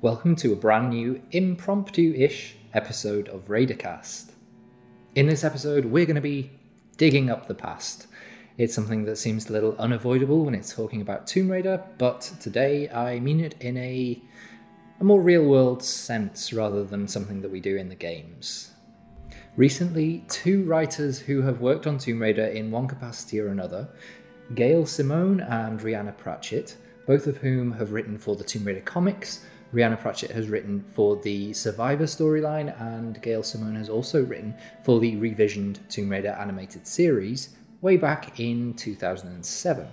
Welcome to a brand new impromptu ish episode of Raidercast. In this episode, we're going to be digging up the past. It's something that seems a little unavoidable when it's talking about Tomb Raider, but today I mean it in a, a more real world sense rather than something that we do in the games. Recently, two writers who have worked on Tomb Raider in one capacity or another, Gail Simone and Rhianna Pratchett, both of whom have written for the Tomb Raider comics. Rhianna Pratchett has written for the Survivor storyline, and Gail Simone has also written for the revisioned Tomb Raider animated series way back in 2007.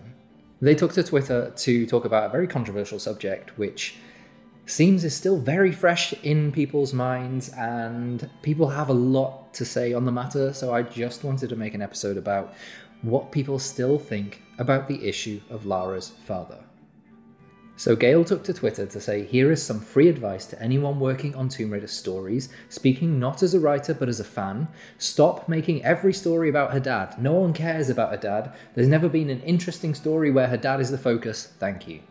They took to Twitter to talk about a very controversial subject, which seems is still very fresh in people's minds, and people have a lot to say on the matter. So I just wanted to make an episode about what people still think about the issue of Lara's father. So Gail took to Twitter to say, Here is some free advice to anyone working on Tomb Raider stories, speaking not as a writer but as a fan. Stop making every story about her dad. No one cares about her dad. There's never been an interesting story where her dad is the focus. Thank you.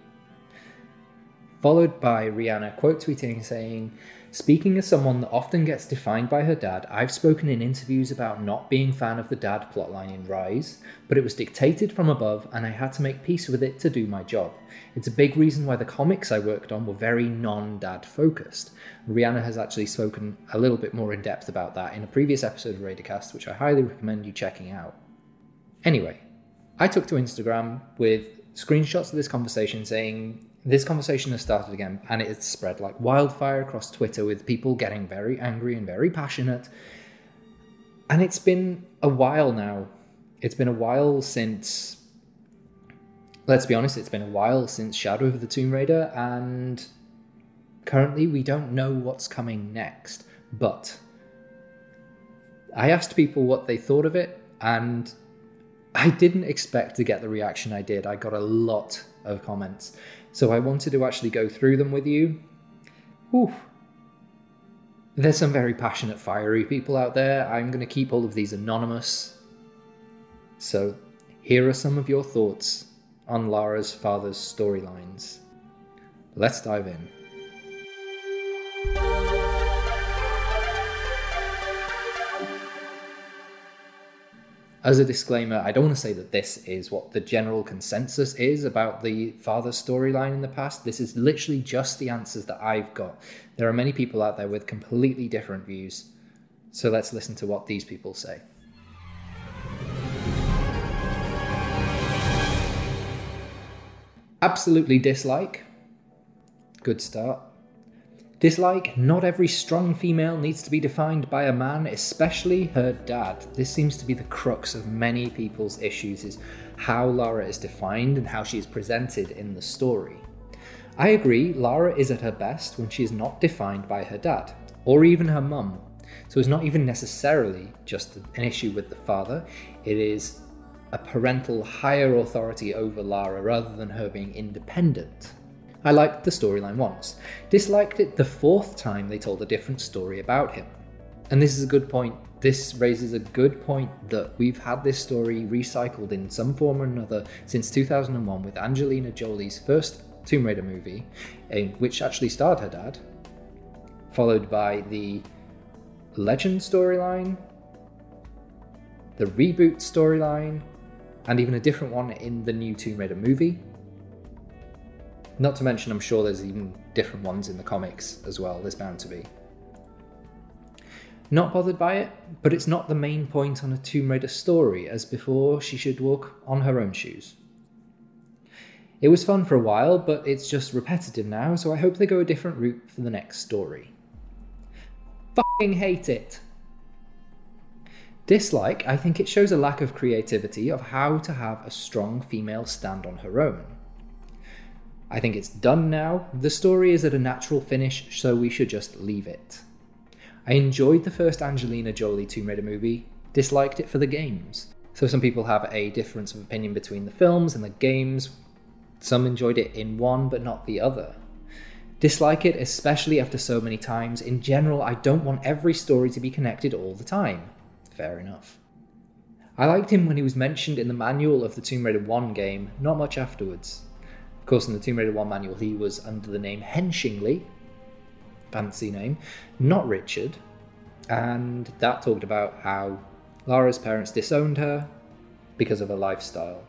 Followed by Rhianna quote tweeting saying, Speaking as someone that often gets defined by her dad, I've spoken in interviews about not being fan of the dad plotline in Rise, but it was dictated from above and I had to make peace with it to do my job. It's a big reason why the comics I worked on were very non-dad focused. Rhianna has actually spoken a little bit more in depth about that in a previous episode of Raidercast, which I highly recommend you checking out. Anyway, I took to Instagram with screenshots of this conversation saying this conversation has started again and it's spread like wildfire across Twitter with people getting very angry and very passionate. And it's been a while now. It's been a while since, let's be honest, it's been a while since Shadow of the Tomb Raider, and currently we don't know what's coming next. But I asked people what they thought of it, and I didn't expect to get the reaction I did. I got a lot of comments. So I wanted to actually go through them with you. Ooh. There's some very passionate, fiery people out there. I'm going to keep all of these anonymous. So here are some of your thoughts on Lara's father's storylines. Let's dive in. As a disclaimer, I don't want to say that this is what the general consensus is about the father storyline in the past. This is literally just the answers that I've got. There are many people out there with completely different views. So let's listen to what these people say. Absolutely dislike. Good start. Dislike, not every strong female needs to be defined by a man, especially her dad. This seems to be the crux of many people's issues is how Lara is defined and how she is presented in the story. I agree, Lara is at her best when she is not defined by her dad, or even her mum. So it's not even necessarily just an issue with the father, it is a parental higher authority over Lara rather than her being independent. I liked the storyline once, disliked it the fourth time they told a different story about him. And this is a good point. This raises a good point that we've had this story recycled in some form or another since 2001 with Angelina Jolie's first Tomb Raider movie, eh, which actually starred her dad, followed by the Legend storyline, the reboot storyline, and even a different one in the new Tomb Raider movie. Not to mention, I'm sure there's even different ones in the comics as well, there's bound to be. Not bothered by it, but it's not the main point on a Tomb Raider story, as before she should walk on her own shoes. It was fun for a while, but it's just repetitive now, so I hope they go a different route for the next story. Fucking hate it! Dislike, I think it shows a lack of creativity of how to have a strong female stand on her own. I think it's done now. The story is at a natural finish, so we should just leave it. I enjoyed the first Angelina Jolie Tomb Raider movie, disliked it for the games. So some people have a difference of opinion between the films and the games. Some enjoyed it in one but not the other. Dislike it, especially after so many times. In general, I don't want every story to be connected all the time. Fair enough. I liked him when he was mentioned in the manual of the Tomb Raider 1 game, not much afterwards. Of course, in the Tomb Raider 1 manual, he was under the name Henshingly, fancy name, not Richard, and that talked about how Lara's parents disowned her because of her lifestyle.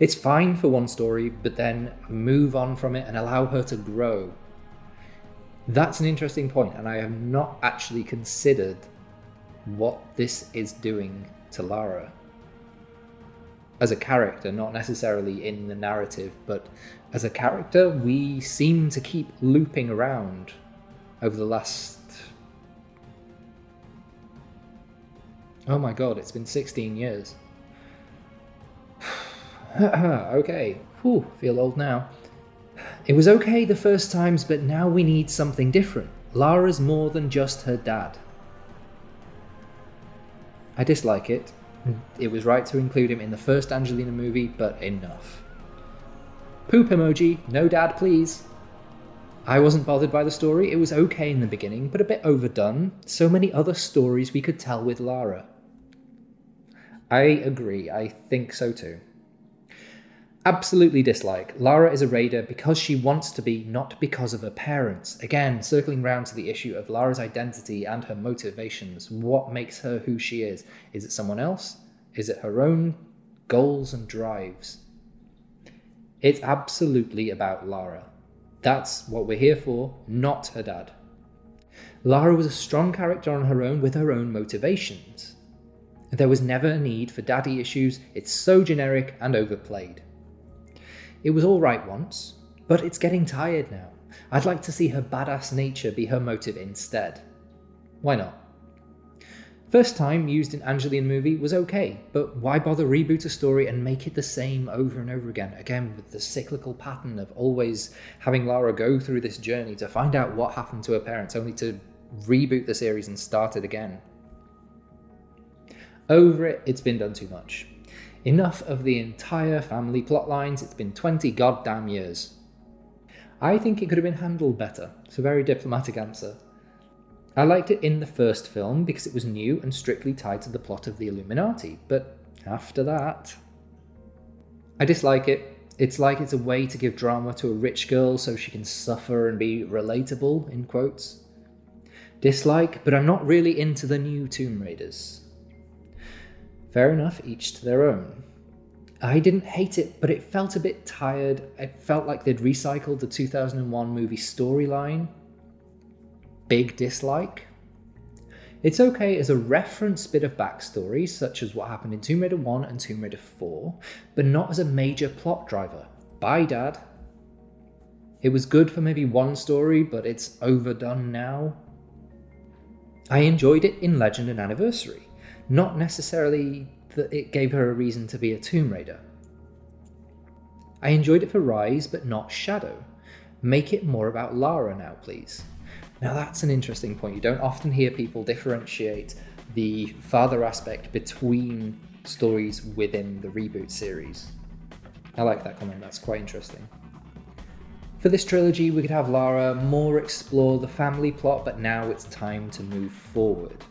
It's fine for one story, but then move on from it and allow her to grow. That's an interesting point, and I have not actually considered what this is doing to Lara. As a character, not necessarily in the narrative, but as a character, we seem to keep looping around over the last. Oh my god, it's been 16 years. okay, Whew, feel old now. It was okay the first times, but now we need something different. Lara's more than just her dad. I dislike it. Mm. It was right to include him in the first Angelina movie, but enough. Poop emoji, no dad, please. I wasn't bothered by the story, it was okay in the beginning, but a bit overdone. So many other stories we could tell with Lara. I agree, I think so too. Absolutely dislike. Lara is a raider because she wants to be, not because of her parents. Again, circling round to the issue of Lara's identity and her motivations. What makes her who she is? Is it someone else? Is it her own goals and drives? It's absolutely about Lara. That's what we're here for, not her dad. Lara was a strong character on her own with her own motivations. There was never a need for daddy issues, it's so generic and overplayed. It was alright once, but it's getting tired now. I'd like to see her badass nature be her motive instead. Why not? First time used in Angelina movie was okay, but why bother reboot a story and make it the same over and over again? Again, with the cyclical pattern of always having Lara go through this journey to find out what happened to her parents, only to reboot the series and start it again. Over it, it's been done too much. Enough of the entire family plot lines, it's been 20 goddamn years. I think it could have been handled better. It's a very diplomatic answer. I liked it in the first film because it was new and strictly tied to the plot of the Illuminati, but after that. I dislike it. It's like it's a way to give drama to a rich girl so she can suffer and be relatable, in quotes. Dislike, but I'm not really into the new Tomb Raiders. Fair enough, each to their own. I didn't hate it, but it felt a bit tired. It felt like they'd recycled the 2001 movie storyline. Big dislike. It's okay as a reference bit of backstory, such as what happened in Tomb Raider 1 and Tomb Raider 4, but not as a major plot driver. Bye, Dad. It was good for maybe one story, but it's overdone now. I enjoyed it in Legend and Anniversary. Not necessarily that it gave her a reason to be a Tomb Raider. I enjoyed it for Rise, but not Shadow. Make it more about Lara now, please. Now, that's an interesting point. You don't often hear people differentiate the father aspect between stories within the reboot series. I like that comment, that's quite interesting. For this trilogy, we could have Lara more explore the family plot, but now it's time to move forward.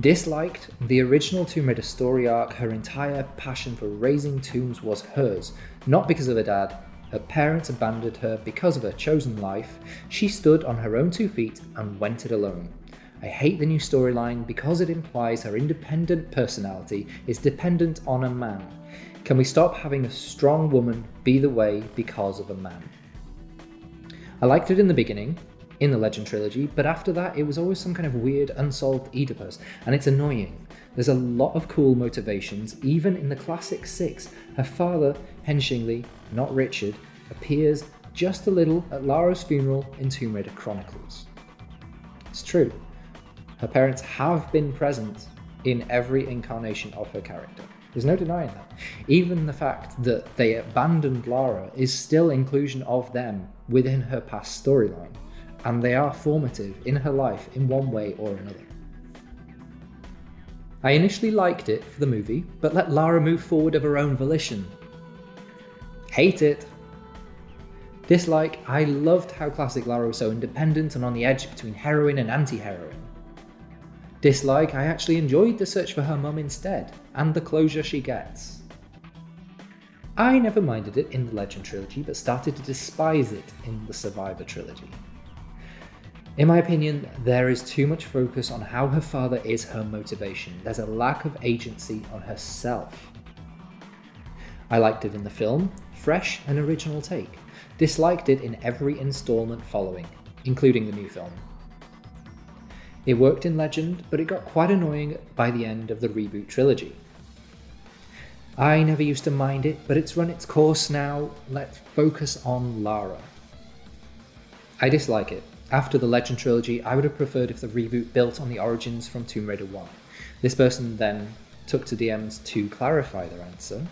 Disliked, the original Tomb Raider story arc, her entire passion for raising tombs was hers, not because of her dad. Her parents abandoned her because of her chosen life. She stood on her own two feet and went it alone. I hate the new storyline because it implies her independent personality is dependent on a man. Can we stop having a strong woman be the way because of a man? I liked it in the beginning, in the Legend trilogy, but after that, it was always some kind of weird, unsolved Oedipus, and it's annoying. There's a lot of cool motivations, even in the classic six. Her father, Henshingly, not Richard, appears just a little at Lara's funeral in Tomb Raider Chronicles. It's true. Her parents have been present in every incarnation of her character. There's no denying that. Even the fact that they abandoned Lara is still inclusion of them within her past storyline and they are formative in her life in one way or another. I initially liked it for the movie, but let Lara move forward of her own volition. Hate it. Dislike, I loved how classic Lara was so independent and on the edge between heroine and anti heroine. Dislike, I actually enjoyed the search for her mum instead, and the closure she gets. I never minded it in the Legend trilogy, but started to despise it in the Survivor trilogy. In my opinion, there is too much focus on how her father is her motivation. There's a lack of agency on herself. I liked it in the film, fresh and original take. Disliked it in every installment following, including the new film. It worked in Legend, but it got quite annoying by the end of the reboot trilogy. I never used to mind it, but it's run its course now. Let's focus on Lara. I dislike it. After the Legend trilogy, I would have preferred if the reboot built on the origins from Tomb Raider 1. This person then took to DMs to clarify their answer.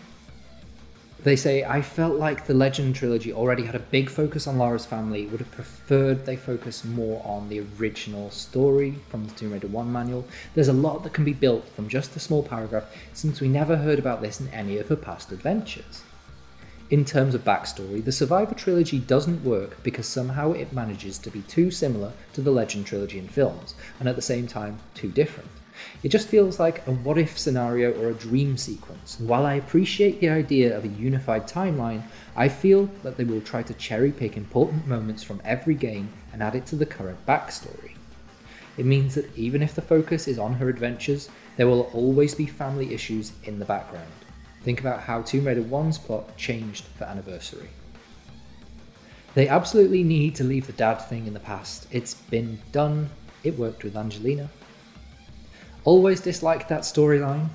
They say, I felt like the Legend trilogy already had a big focus on Lara's family, would have preferred they focus more on the original story from the Tomb Raider 1 manual. There's a lot that can be built from just a small paragraph since we never heard about this in any of her past adventures. In terms of backstory, the Survivor trilogy doesn't work because somehow it manages to be too similar to the Legend trilogy in films, and at the same time, too different. It just feels like a what if scenario or a dream sequence, and while I appreciate the idea of a unified timeline, I feel that they will try to cherry pick important moments from every game and add it to the current backstory. It means that even if the focus is on her adventures, there will always be family issues in the background. Think about how Tomb Raider 1's plot changed for Anniversary. They absolutely need to leave the dad thing in the past. It's been done, it worked with Angelina. Always disliked that storyline.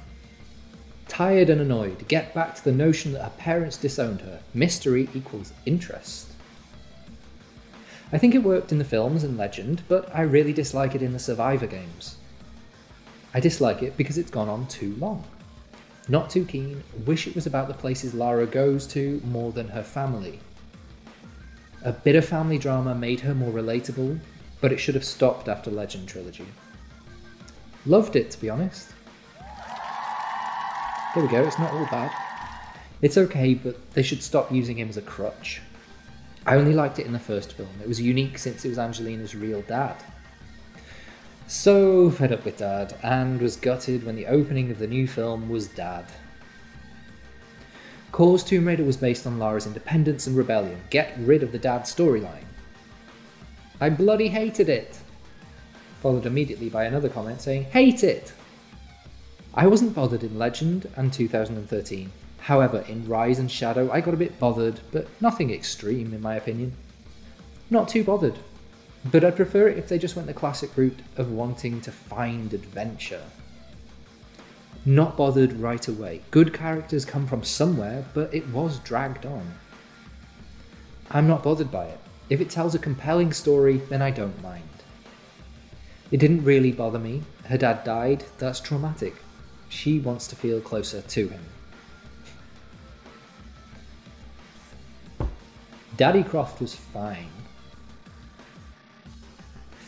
Tired and annoyed, get back to the notion that her parents disowned her. Mystery equals interest. I think it worked in the films and Legend, but I really dislike it in the Survivor games. I dislike it because it's gone on too long. Not too keen, wish it was about the places Lara goes to more than her family. A bit of family drama made her more relatable, but it should have stopped after Legend Trilogy. Loved it, to be honest. There we go, it's not all bad. It's okay, but they should stop using him as a crutch. I only liked it in the first film. It was unique since it was Angelina's real dad. So fed up with Dad, and was gutted when the opening of the new film was Dad. Cause Tomb Raider was based on Lara's independence and rebellion. Get rid of the Dad storyline. I bloody hated it! Followed immediately by another comment saying, Hate it! I wasn't bothered in Legend and 2013. However, in Rise and Shadow, I got a bit bothered, but nothing extreme in my opinion. Not too bothered, but I'd prefer it if they just went the classic route of wanting to find adventure. Not bothered right away. Good characters come from somewhere, but it was dragged on. I'm not bothered by it. If it tells a compelling story, then I don't mind. It didn't really bother me. Her dad died, that's traumatic. She wants to feel closer to him. Daddy Croft was fine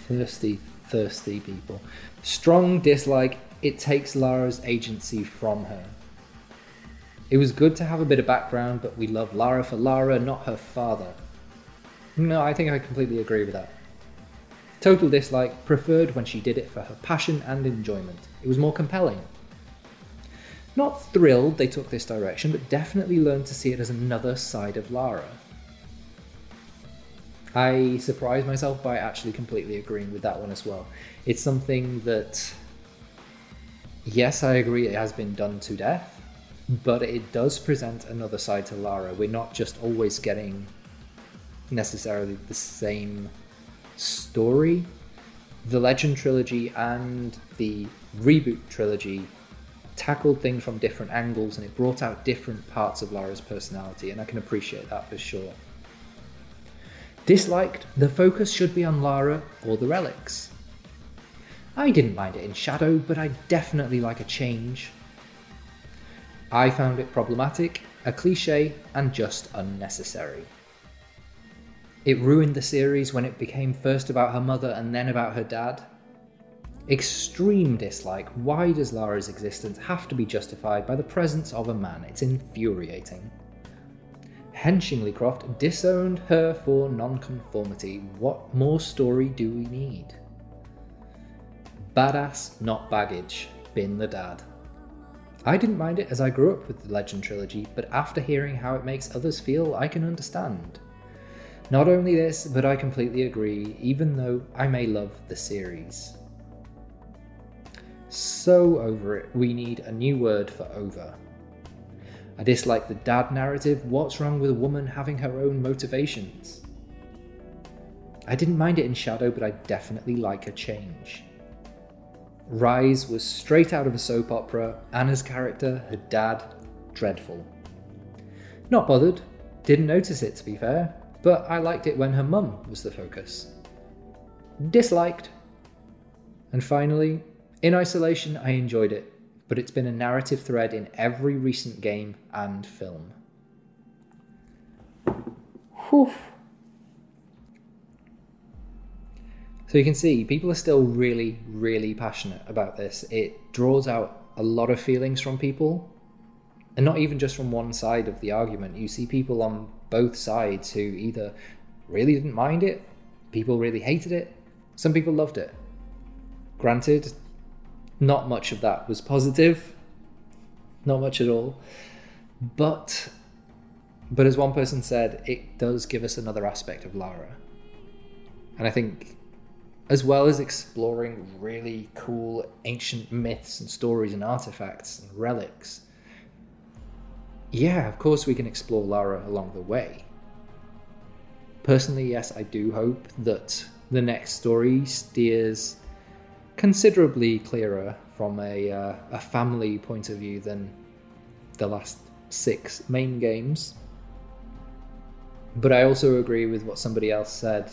thirsty, thirsty people. Strong dislike, it takes Lara's agency from her. It was good to have a bit of background, but we love Lara for Lara, not her father. No, I think I completely agree with that. Total dislike, preferred when she did it for her passion and enjoyment. It was more compelling. Not thrilled they took this direction, but definitely learned to see it as another side of Lara. I surprised myself by actually completely agreeing with that one as well. It's something that, yes, I agree it has been done to death, but it does present another side to Lara. We're not just always getting necessarily the same story. The Legend trilogy and the reboot trilogy tackled things from different angles and it brought out different parts of Lara's personality, and I can appreciate that for sure. Disliked, the focus should be on Lara or the relics. I didn't mind it in Shadow, but I definitely like a change. I found it problematic, a cliche, and just unnecessary. It ruined the series when it became first about her mother and then about her dad. Extreme dislike. Why does Lara's existence have to be justified by the presence of a man? It's infuriating. Henshingly Croft disowned her for nonconformity. What more story do we need? Badass, not baggage. Bin the dad. I didn't mind it as I grew up with the Legend trilogy, but after hearing how it makes others feel, I can understand. Not only this, but I completely agree, even though I may love the series. So over it, we need a new word for over. I dislike the dad narrative. What's wrong with a woman having her own motivations? I didn't mind it in Shadow, but I definitely like a change. Rise was straight out of a soap opera. Anna's character, her dad, dreadful. Not bothered, didn't notice it to be fair, but I liked it when her mum was the focus. Disliked. And finally, in isolation, I enjoyed it, but it's been a narrative thread in every recent game and film. Whew. So you can see people are still really, really passionate about this. It draws out a lot of feelings from people, and not even just from one side of the argument. You see people on both sides who either really didn't mind it, people really hated it, some people loved it. Granted, not much of that was positive, not much at all. But but as one person said, it does give us another aspect of Lara. And I think as well as exploring really cool ancient myths and stories and artifacts and relics, yeah, of course we can explore Lara along the way. Personally, yes, I do hope that the next story steers considerably clearer from a, uh, a family point of view than the last six main games. But I also agree with what somebody else said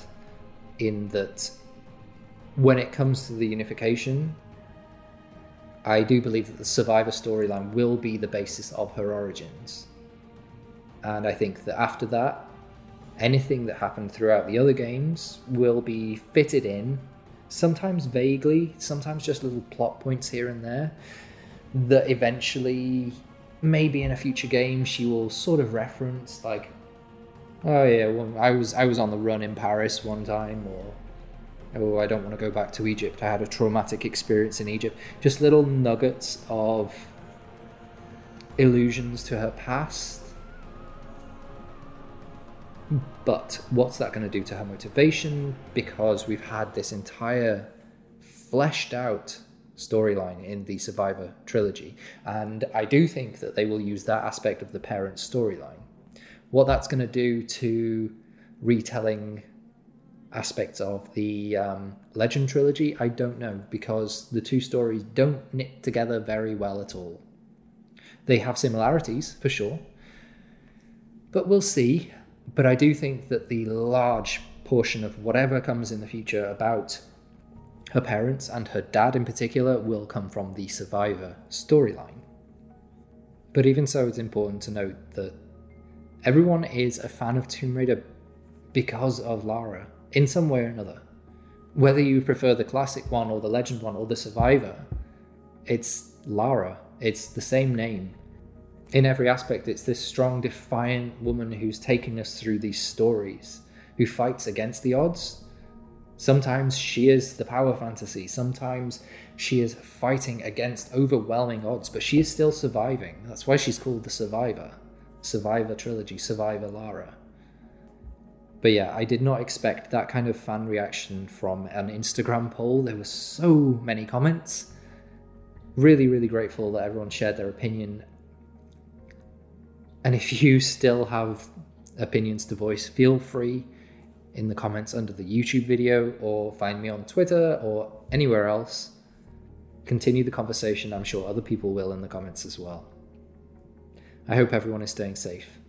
in that when it comes to the unification, I do believe that the survivor storyline will be the basis of her origins. And I think that after that, anything that happened throughout the other games will be fitted in, sometimes vaguely, sometimes just little plot points here and there, that eventually, maybe in a future game, she will sort of reference, like, oh yeah, well, I was I was on the run in Paris one time, or oh, I don't want to go back to Egypt. I had a traumatic experience in Egypt. Just little nuggets of illusions to her past. But what's that going to do to her motivation? Because we've had this entire fleshed out storyline in the Survivor trilogy. And I do think that they will use that aspect of the parents' storyline. What that's going to do to retelling aspects of the um, Legend trilogy, I don't know because the two stories don't knit together very well at all. They have similarities for sure, but we'll see. But I do think that the large portion of whatever comes in the future about her parents and her dad in particular will come from the survivor storyline. But even so, it's important to note that everyone is a fan of Tomb Raider because of Lara in some way or another. Whether you prefer the classic one or the legend one or the survivor, it's Lara. It's the same name. In every aspect, it's this strong, defiant woman who's taking us through these stories, who fights against the odds. Sometimes she is the power fantasy, sometimes she is fighting against overwhelming odds, but she is still surviving. That's why she's called the Survivor. Survivor Trilogy, Survivor Lara. But yeah, I did not expect that kind of fan reaction from an Instagram poll. There were so many comments. Really, really grateful that everyone shared their opinion. And if you still have opinions to voice, feel free in the comments under the YouTube video or find me on Twitter or anywhere else. Continue the conversation. I'm sure other people will in the comments as well. I hope everyone is staying safe.